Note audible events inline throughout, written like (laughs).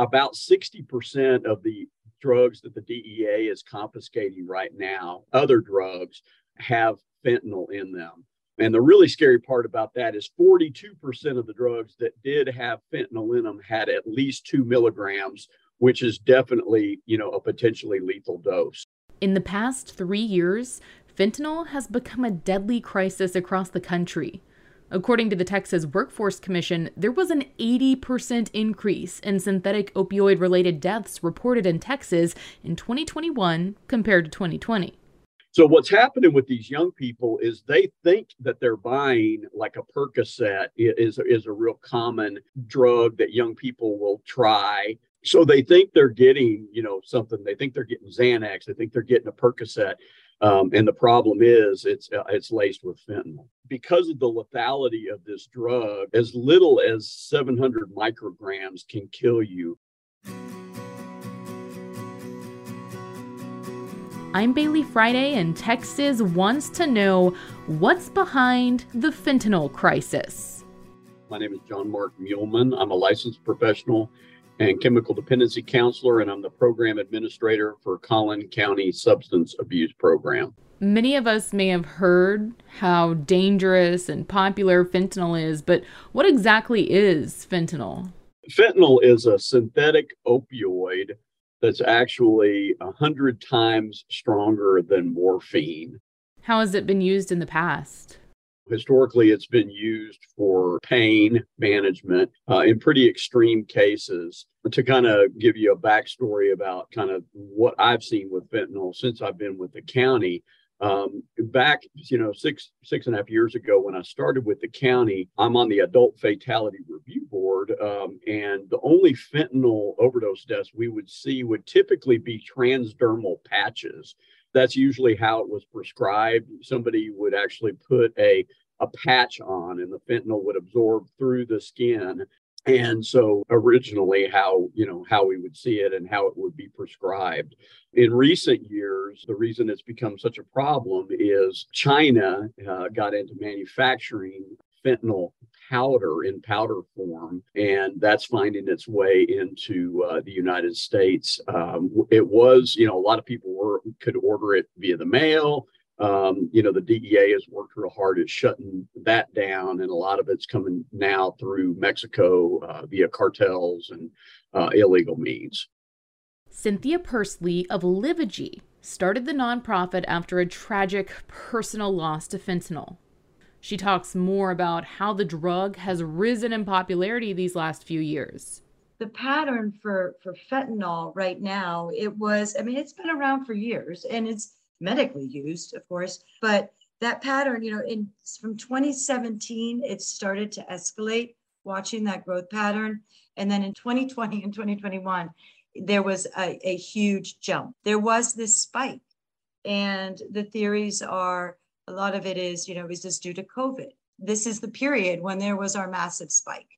about 60% of the drugs that the DEA is confiscating right now, other drugs, have fentanyl in them. And the really scary part about that is 42% of the drugs that did have fentanyl in them had at least two milligrams, which is definitely, you know, a potentially lethal dose. In the past three years, fentanyl has become a deadly crisis across the country. According to the Texas Workforce Commission, there was an 80% increase in synthetic opioid related deaths reported in Texas in 2021 compared to 2020. So what's happening with these young people is they think that they're buying like a Percocet is is a real common drug that young people will try. So they think they're getting, you know, something. They think they're getting Xanax. They think they're getting a Percocet. Um, and the problem is it's uh, it's laced with fentanyl because of the lethality of this drug. As little as 700 micrograms can kill you. I'm Baylee Friday, and Texas wants to know what's behind the fentanyl crisis. My name is John Mark Meulman. I'm a licensed professional and chemical dependency counselor, and I'm the program administrator for Collin County Substance Abuse Program. Many of us may have heard how dangerous and popular fentanyl is, but what exactly is fentanyl? Fentanyl is a synthetic opioid that's actually a hundred times stronger than morphine. How has it been used in the past? Historically, it's been used for pain management uh, in pretty extreme cases. To kind of give you a backstory about kind of what I've seen with fentanyl since I've been with the county, um, back, you know, six six and a half years ago when I started with the county, I'm on the adult fatality review board, um, and the only fentanyl overdose deaths we would see would typically be transdermal patches. That's usually how it was prescribed. Somebody would actually put a a patch on, and the fentanyl would absorb through the skin and so originally how you know how we would see it and how it would be prescribed in recent years the reason it's become such a problem is china uh, got into manufacturing fentanyl powder in powder form, and that's finding its way into uh, the United States. Um, it was, you know, a lot of people were could order it via the mail. Um, you know, the DEA has worked real hard at shutting that down, and a lot of it's coming now through Mexico uh, via cartels and uh, illegal means. Cynthia Pursely of Livegy started the nonprofit after a tragic personal loss to fentanyl. She talks more about how the drug has risen in popularity these last few years. The pattern for, for fentanyl right now, it was, I mean, it's been around for years and it's medically used, of course, but that pattern, you know, in from 2017, it started to escalate, watching that growth pattern. And then in 2020 and 2021, there was a, a huge jump. There was this spike. And the theories are a lot of it is, you know, is this due to COVID? This is the period when there was our massive spike.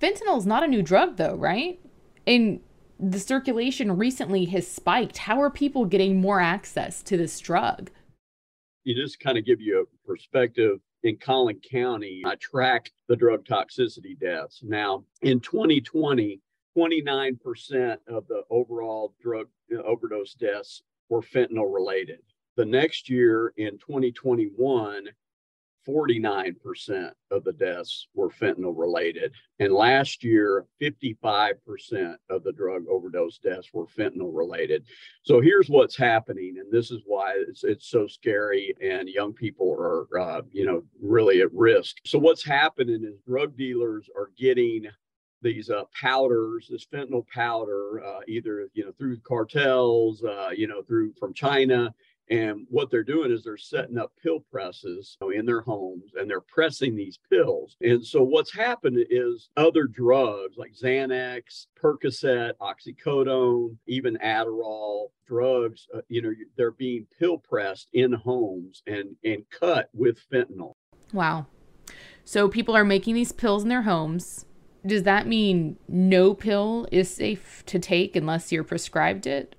Fentanyl is not a new drug, though, right? And the circulation recently has spiked. How are people getting more access to this drug? You just kind of give you a perspective. In Collin County, I track the drug toxicity deaths. Now, in 2020, 29% of the overall drug overdose deaths were fentanyl related. The next year in 2021, 49% of the deaths were fentanyl related. And last year, 55% of the drug overdose deaths were fentanyl related. So here's what's happening. And this is why it's, it's so scary and young people are, uh, you know, really at risk. So what's happening is drug dealers are getting these uh, powders, this fentanyl powder, uh, either, you know, through cartels, uh, you know, through from China and what they're doing is they're setting up pill presses in their homes and they're pressing these pills. And so what's happened is other drugs like Xanax, Percocet, oxycodone, even Adderall, drugs, uh, you know, they're being pill pressed in homes and and cut with fentanyl. Wow. So people are making these pills in their homes. Does that mean no pill is safe to take unless you're prescribed it?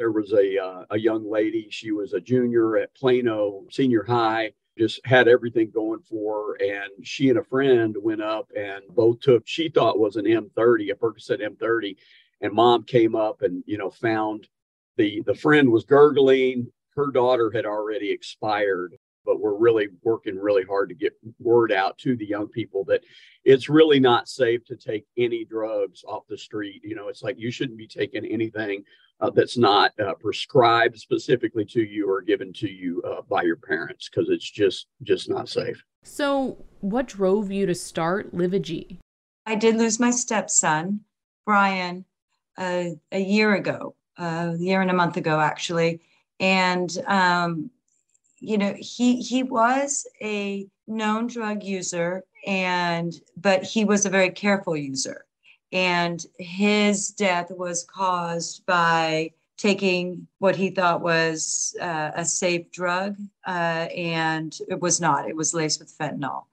There was a uh, a young lady. She was a junior at Plano Senior High. just had everything going for her. And she and a friend went up and both took, she thought was an M30, a Percocet M30. And mom came up and, you know, found the, the friend was gurgling. Her daughter had already expired but we're really working really hard to get word out to the young people that it's really not safe to take any drugs off the street. You know, it's like you shouldn't be taking anything uh, that's not uh, prescribed specifically to you or given to you uh, by your parents because it's just just not safe. So, what drove you to start Livegy? I did lose my stepson, Brian, uh, a year ago, uh, a year and a month ago, actually, and um, you know he he was a known drug user and but he was a very careful user. And his death was caused by taking what he thought was uh, a safe drug uh, and it was not. It was laced with fentanyl.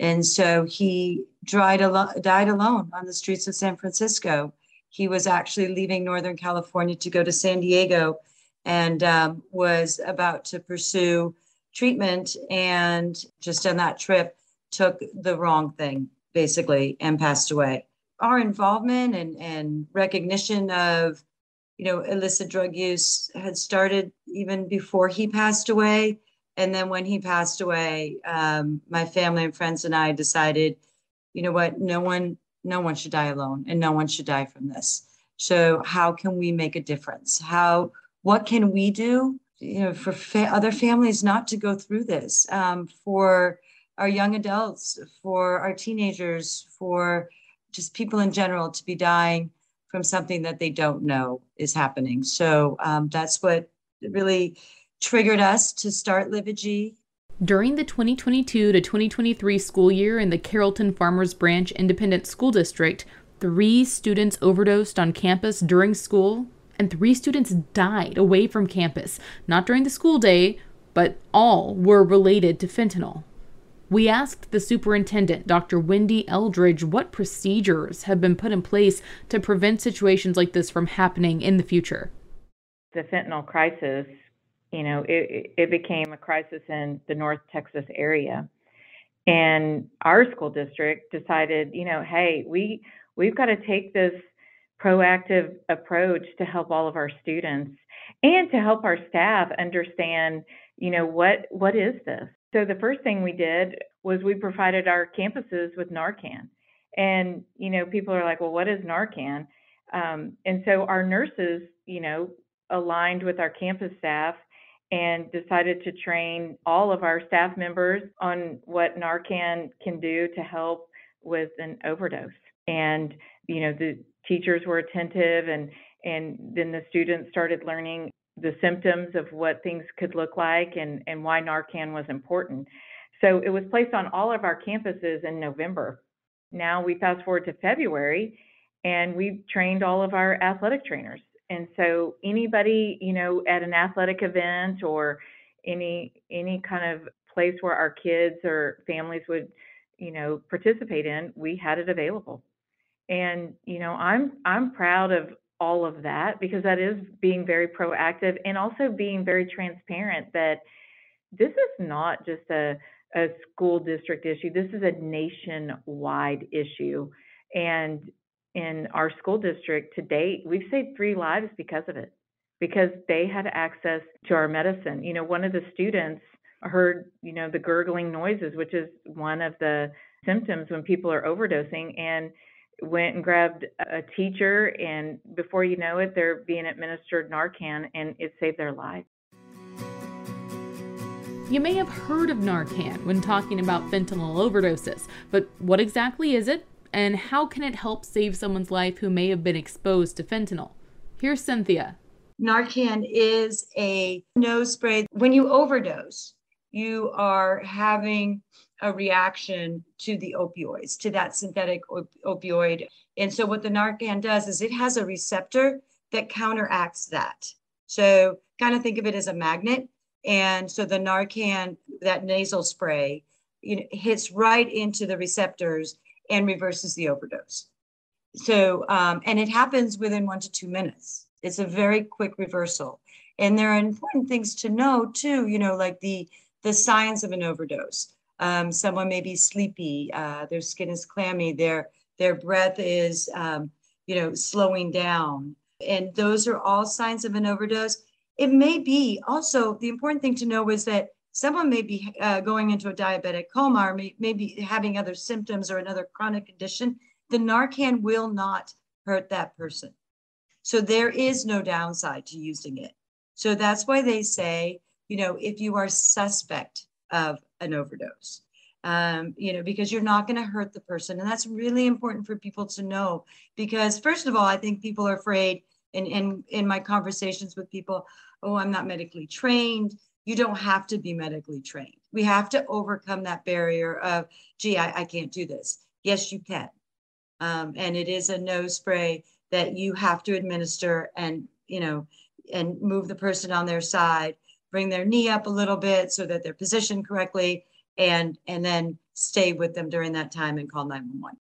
And so he al- died alone on the streets of san francisco. He was actually leaving northern california to go to san diego and um, was about to pursue treatment and just on that trip took the wrong thing basically and passed away. Our involvement and, and recognition of you know illicit drug use had started even before he passed away. And then when he passed away um, my family and friends and i decided you know what? No one no one should die alone and no one should die from this. So how can we make a difference? How what can we do you know for fa- other families not to go through this? Um, for our young adults for our teenagers for just people in general to be dying from something that they don't know is happening. So um, that's what really triggered us to start Livegy during the 2022 to 2023 school year in the Carrollton Farmers Branch Independent School District, three students overdosed on campus during school and three students died away from campus, not during the school day, but all were related to fentanyl. We asked the superintendent, Dr. Wendy Eldredge, what procedures have been put in place to prevent situations like this from happening in the future. The fentanyl crisis, you know, it, it became a crisis in the North Texas area. And our school district decided, you know, hey, we we've got to take this proactive approach to help all of our students and to help our staff understand, you know, what what is this? So the first thing we did was we provided our campuses with Narcan. And, you know, people are like, well, what is Narcan? Um, and so our nurses, you know, aligned with our campus staff and decided to train all of our staff members on what Narcan can do to help with an overdose. And, you know, the teachers were attentive and and then the students started learning the symptoms of what things could look like and, and why Narcan was important. So it was placed on all of our campuses in November. Now we fast forward to February and we've trained all of our athletic trainers. And so anybody, you know, at an athletic event or any any kind of place where our kids or families would, you know, participate in, we had it available and you know i'm i'm proud of all of that because that is being very proactive and also being very transparent that this is not just a, a school district issue. This is a nationwide issue. And in our school district to date we've saved three lives because of it because they had access to our medicine. You know one of the students heard you know the gurgling noises which is one of the symptoms when people are overdosing. And went and grabbed a teacher, and before you know it, they're being administered Narcan, and it saved their life. You may have heard of Narcan when talking about fentanyl overdoses, but what exactly is it, and how can it help save someone's life who may have been exposed to fentanyl? Here's Cynthia. Narcan is a nose spray. When you overdose, you are having a reaction to the opioids, to that synthetic op- opioid. And so, what the Narcan does is it has a receptor that counteracts that. So, kind of think of it as a magnet. And so, the Narcan, that nasal spray, you know, hits right into the receptors and reverses the overdose. So, um, and it happens within one to two minutes. It's a very quick reversal. And there are important things to know too, you know, like the the signs of an overdose. Um, someone may be sleepy, uh, their skin is clammy, their their breath is um, you know slowing down, and those are all signs of an overdose. It may be also the important thing to know is that someone may be uh, going into a diabetic coma or may, may be having other symptoms or another chronic condition. The Narcan will not hurt that person. So there is no downside to using it. So that's why they say, you know, if you are suspect of an overdose, um, you know, because you're not going to hurt the person. And that's really important for people to know because, first of all, I think people are afraid. In, in, in my conversations with people, oh, I'm not medically trained. You don't have to be medically trained. We have to overcome that barrier of, gee, I, I can't do this. Yes, you can. Um, and it is a nose spray that you have to administer and, you know, and move the person on their side, bring their knee up a little bit so that they're positioned correctly, and and then stay with them during that time and call 911.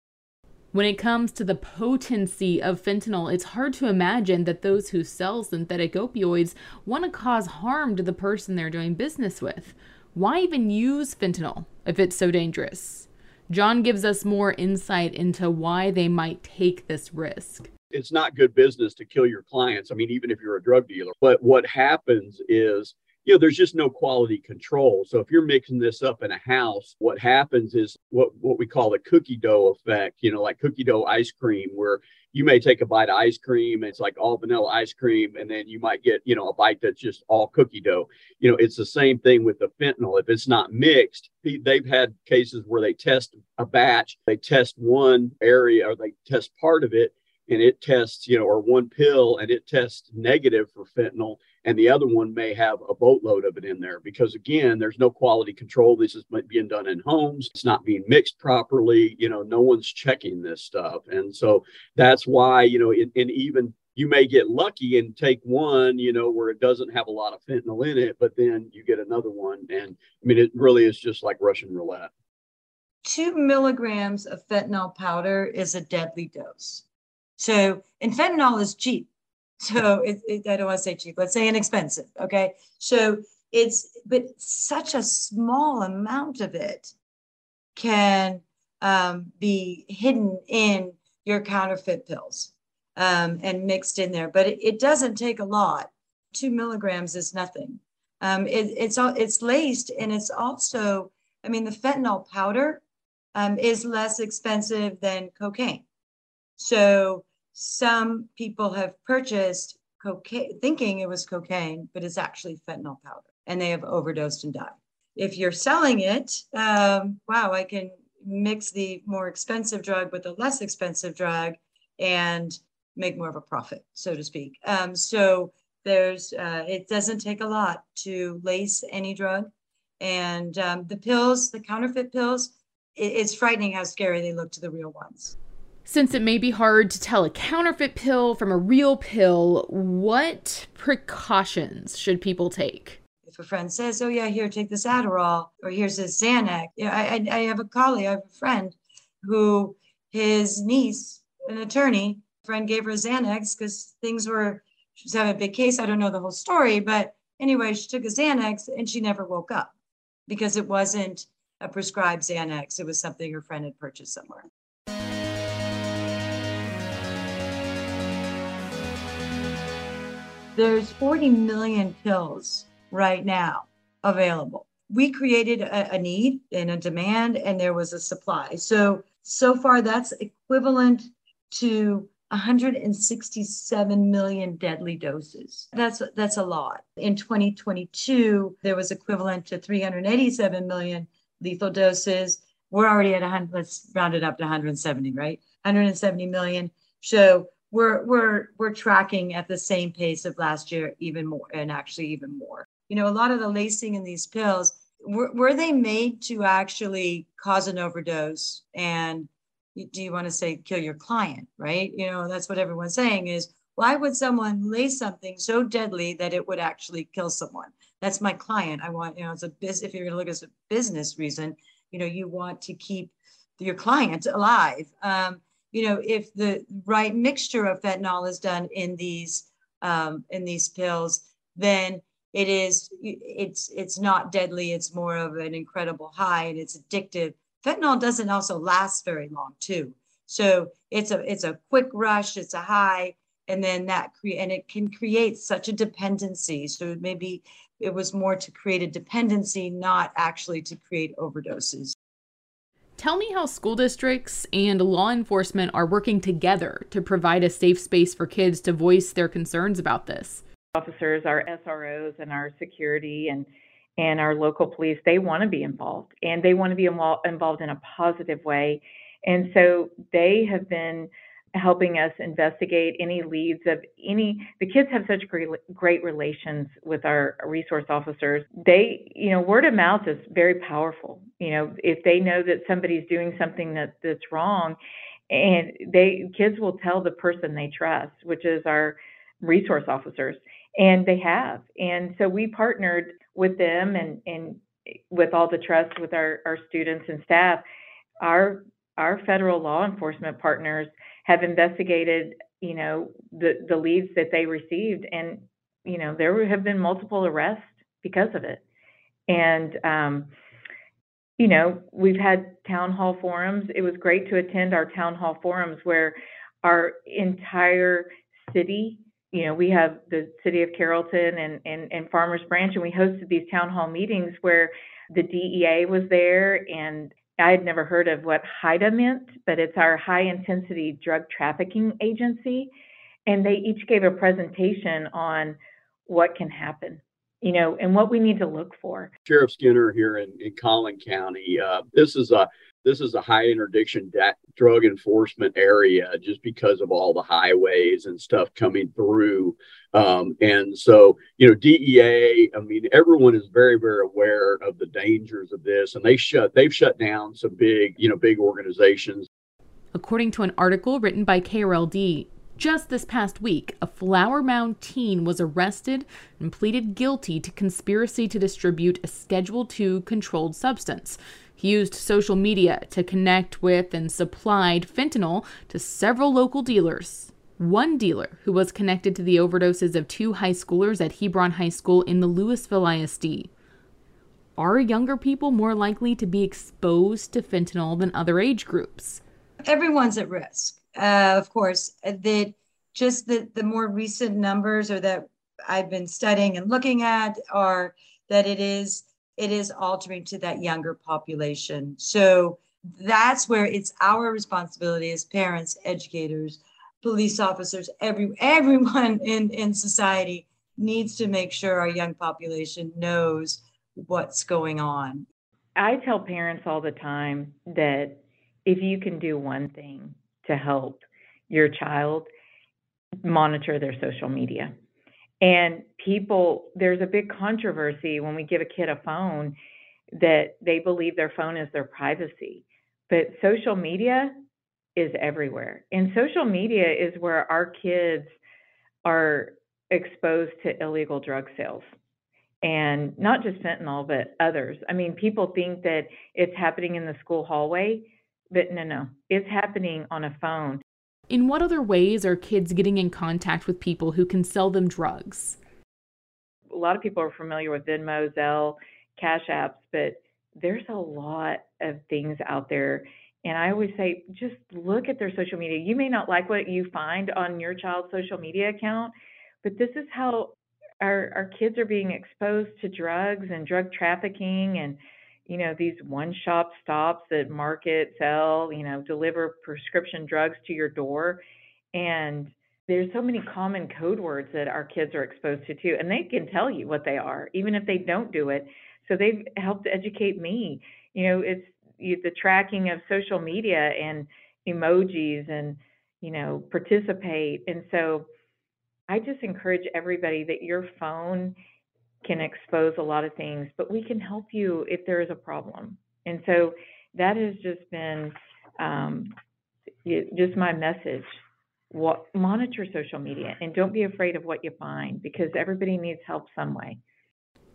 When it comes to the potency of fentanyl, it's hard to imagine that those who sell synthetic opioids want to cause harm to the person they're doing business with. Why even use fentanyl if it's so dangerous? John gives us more insight into why they might take this risk it's not good business to kill your clients. I mean, even if you're a drug dealer. But what happens is, you know, there's just no quality control. So if you're mixing this up in a house, what happens is what, what we call the cookie dough effect, you know, like cookie dough ice cream, where you may take a bite of ice cream, it's like all vanilla ice cream, and then you might get, you know, a bite that's just all cookie dough. You know, it's the same thing with the fentanyl. If it's not mixed, they've had cases where they test a batch, they test one area or they test part of it and it tests, you know, or one pill and it tests negative for fentanyl, and the other one may have a boatload of it in there because, again, there's no quality control. This is being done in homes, it's not being mixed properly. You know, no one's checking this stuff. And so that's why, you know, and, even you may get lucky and take one, you know, where it doesn't have a lot of fentanyl in it, but then you get another one. And I mean, it really is just like Russian roulette. Two milligrams of fentanyl powder is a deadly dose. So, and fentanyl is cheap. So it, it, I don't want to say cheap, let's say inexpensive. Okay. So it's, but such a small amount of it can um, be hidden in your counterfeit pills um, and mixed in there. But it, it, doesn't take a lot. Two milligrams is nothing. Um, it, it's all it's laced and it's also, I mean, the fentanyl powder um, is less expensive than cocaine. So some people have purchased cocaine thinking it was cocaine, but it's actually fentanyl powder and they have overdosed and died. If you're selling it, um, wow, I can mix the more expensive drug with the less expensive drug and make more of a profit, so to speak. Um, so there's, uh, it doesn't take a lot to lace any drug. And um, the pills, the counterfeit pills, it, it's frightening how scary they look to the real ones. Since it may be hard to tell a counterfeit pill from a real pill, what precautions should people take? If a friend says, "Oh yeah, here, take this Adderall," or "Here's this Xanax," know, I, I have a colleague, I have a friend who his niece, an attorney, friend gave her Xanax because things were she was having a big case. I don't know the whole story, but anyway, she took a Xanax and she never woke up because it wasn't a prescribed Xanax. It was something her friend had purchased somewhere. There's 40 million pills right now available. We created a, a, need and a demand, and there was a supply. So, so far, that's equivalent to 167 million deadly doses. That's that's a lot. In 2022, there was equivalent to 387 million lethal doses. We're already at 100. Let's round it up to 170, right? 170 million. So we're we're we're tracking at the same pace of last year, even more, and actually even more. You know, a lot of the lacing in these pills were, were they made to actually cause an overdose? And do you want to say kill your client right? You know that's what everyone's saying is why would someone lace something so deadly that it would actually kill someone? That's my client. I want you know it's a business if you're going to look at a business reason you know you want to keep your client alive. Um, you know, if the right mixture of fentanyl is done in these um, in these pills, then it is it's it's not deadly. It's more of an incredible high and it's addictive. Fentanyl doesn't also last very long too. So it's a it's a quick rush it's a high and then that create and it can create such a dependency. So maybe it was more to create a dependency not actually to create overdoses Tell me how school districts and law enforcement are working together to provide a safe space for kids to voice their concerns about this officers, our SROs, and our security and and our local police, they want to be involved and they want to be involved in a positive way. And so they have been helping us investigate any leads of any the kids have such great great relations with our resource officers they you know word of mouth is very powerful you know if they know that somebody's doing something that that's wrong and they kids will tell the person they trust which is our resource officers and they have. And so we partnered with them and, and with all the trust with our, our students and staff. Our our federal law enforcement partners have investigated, you know, the, the leads that they received and, you know, there have been multiple arrests because of it. And um, you know, we've had town hall forums. It was great to attend our town hall forums where our entire city you know, we have the city of Carrollton and, and, and Farmers Branch, and we hosted these town hall meetings where the DEA was there. And I had never heard of what HIDTA meant, but it's our high intensity drug trafficking agency. And they each gave a presentation on what can happen you know, and what we need to look for. Sheriff Skinner here in, in Collin County. Uh, this is a this is a high interdiction da- drug enforcement area just because of all the highways and stuff coming through. Um, and so, you know, DEA, I mean, everyone is very, very aware of the dangers of this, and they shut, they've shut down some big, you know, big organizations. According to an article written by KRLD, just this past week, a Flower Mound teen was arrested and pleaded guilty to conspiracy to distribute a Schedule II controlled substance. He used social media to connect with and supplied fentanyl to several local dealers. One dealer who was connected to the overdoses of two high schoolers at Hebron High School in the Lewisville ISD. Are younger people more likely to be exposed to fentanyl than other age groups? Everyone's at risk. Uh, of course, that just the, the more recent numbers or that I've been studying and looking at are that it is it is altering to that younger population. So that's where it's our responsibility as parents, educators, police officers, every everyone (laughs) in, in society needs to make sure our young population knows what's going on. I tell parents all the time that if you can do one thing to help your child, monitor their social media. And people, there's a big controversy when we give a kid a phone that they believe their phone is their privacy. But social media is everywhere. And social media is where our kids are exposed to illegal drug sales. And not just fentanyl, but others. I mean, people think that it's happening in the school hallway, but no, no, it's happening on a phone. In what other ways are kids getting in contact with people who can sell them drugs? A lot of people are familiar with Venmo, Zelle, Cash apps, but there's a lot of things out there. And I always say, just look at their social media. You may not like what you find on your child's social media account, but this is how our, our kids are being exposed to drugs and drug trafficking and you know, these one shop stops that market, sell, you know, deliver prescription drugs to your door. And there's so many common code words that our kids are exposed to too. And they can tell you what they are, even if they don't do it. So they've helped educate me. You know, it's you, the tracking of social media and emojis and, you know, participate. And so I just encourage everybody that your phone can expose a lot of things, but we can help you if there is a problem. And so that has just been um, just my message. What, monitor social media and don't be afraid of what you find because everybody needs help some way.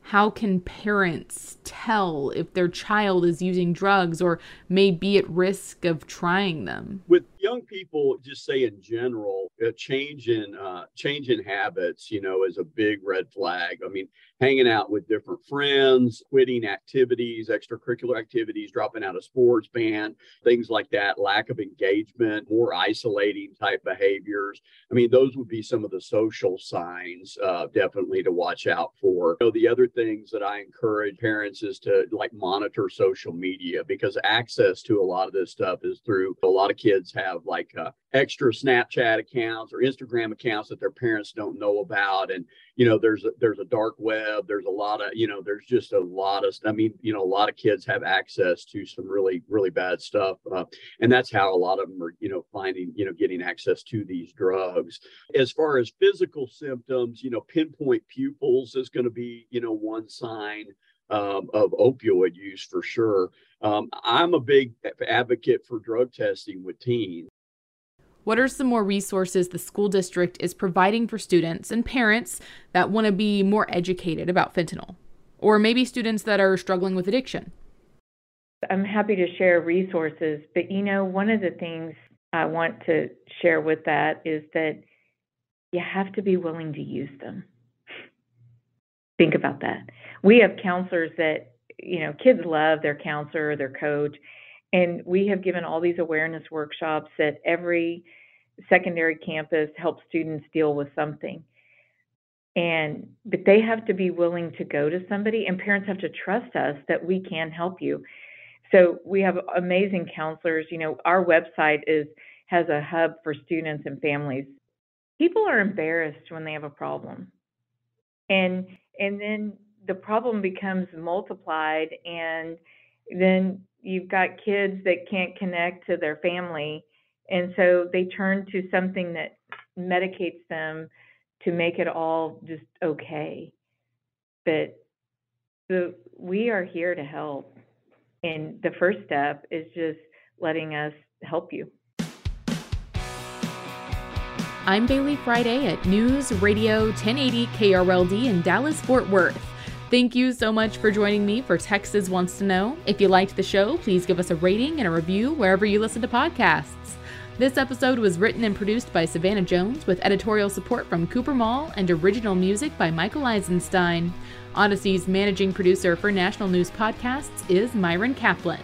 How can parents tell if their child is using drugs or may be at risk of trying them? With young people just say in general, a change in uh, change in habits, you know, is a big red flag. I mean, hanging out with different friends, quitting activities, extracurricular activities, dropping out of sports, band, things like that, lack of engagement, more isolating type behaviors. I mean, those would be some of the social signs, uh, definitely to watch out for. So the other things that I encourage parents is to like monitor social media because access to a lot of this stuff is through a lot of kids have like uh, extra Snapchat accounts or Instagram accounts that their parents don't know about. And, you know, there's a, there's a dark web. There's a lot of, you know, there's just a lot of, I mean, you know, a lot of kids have access to some really, really bad stuff. Uh, and that's how a lot of them are, you know, finding, you know, getting access to these drugs. As far as physical symptoms, you know, pinpoint pupils is going to be, you know, one sign. Um, of opioid use for sure. Um, I'm a big advocate for drug testing with teens. What are some more resources the school district is providing for students and parents that want to be more educated about fentanyl? Or maybe students that are struggling with addiction? I'm happy to share resources, but you know, one of the things I want to share with that is that you have to be willing to use them. Think about that. We have counselors that, you know, kids love their counselor, their coach, and we have given all these awareness workshops that every secondary campus, helps students deal with something. And but they have to be willing to go to somebody and parents have to trust us that we can help you. So we have amazing counselors. You know, our website is has a hub for students and families. People are embarrassed when they have a problem. And and then the problem becomes multiplied and then you've got kids that can't connect to their family and so they turn to something that medicates them to make it all just okay. But the, we are here to help and the first step is just letting us help you I'm Baylee Friday at News Radio 1080 KRLD in Dallas Fort Worth. Thank you so much for joining me for Texas Wants to Know. If you liked the show, please give us a rating and a review wherever you listen to podcasts. This episode was written and produced by Savannah Jones with editorial support from Cooper Mall and original music by Michael Eisenstein. Odyssey's managing producer for National News Podcasts is Myron Kaplan.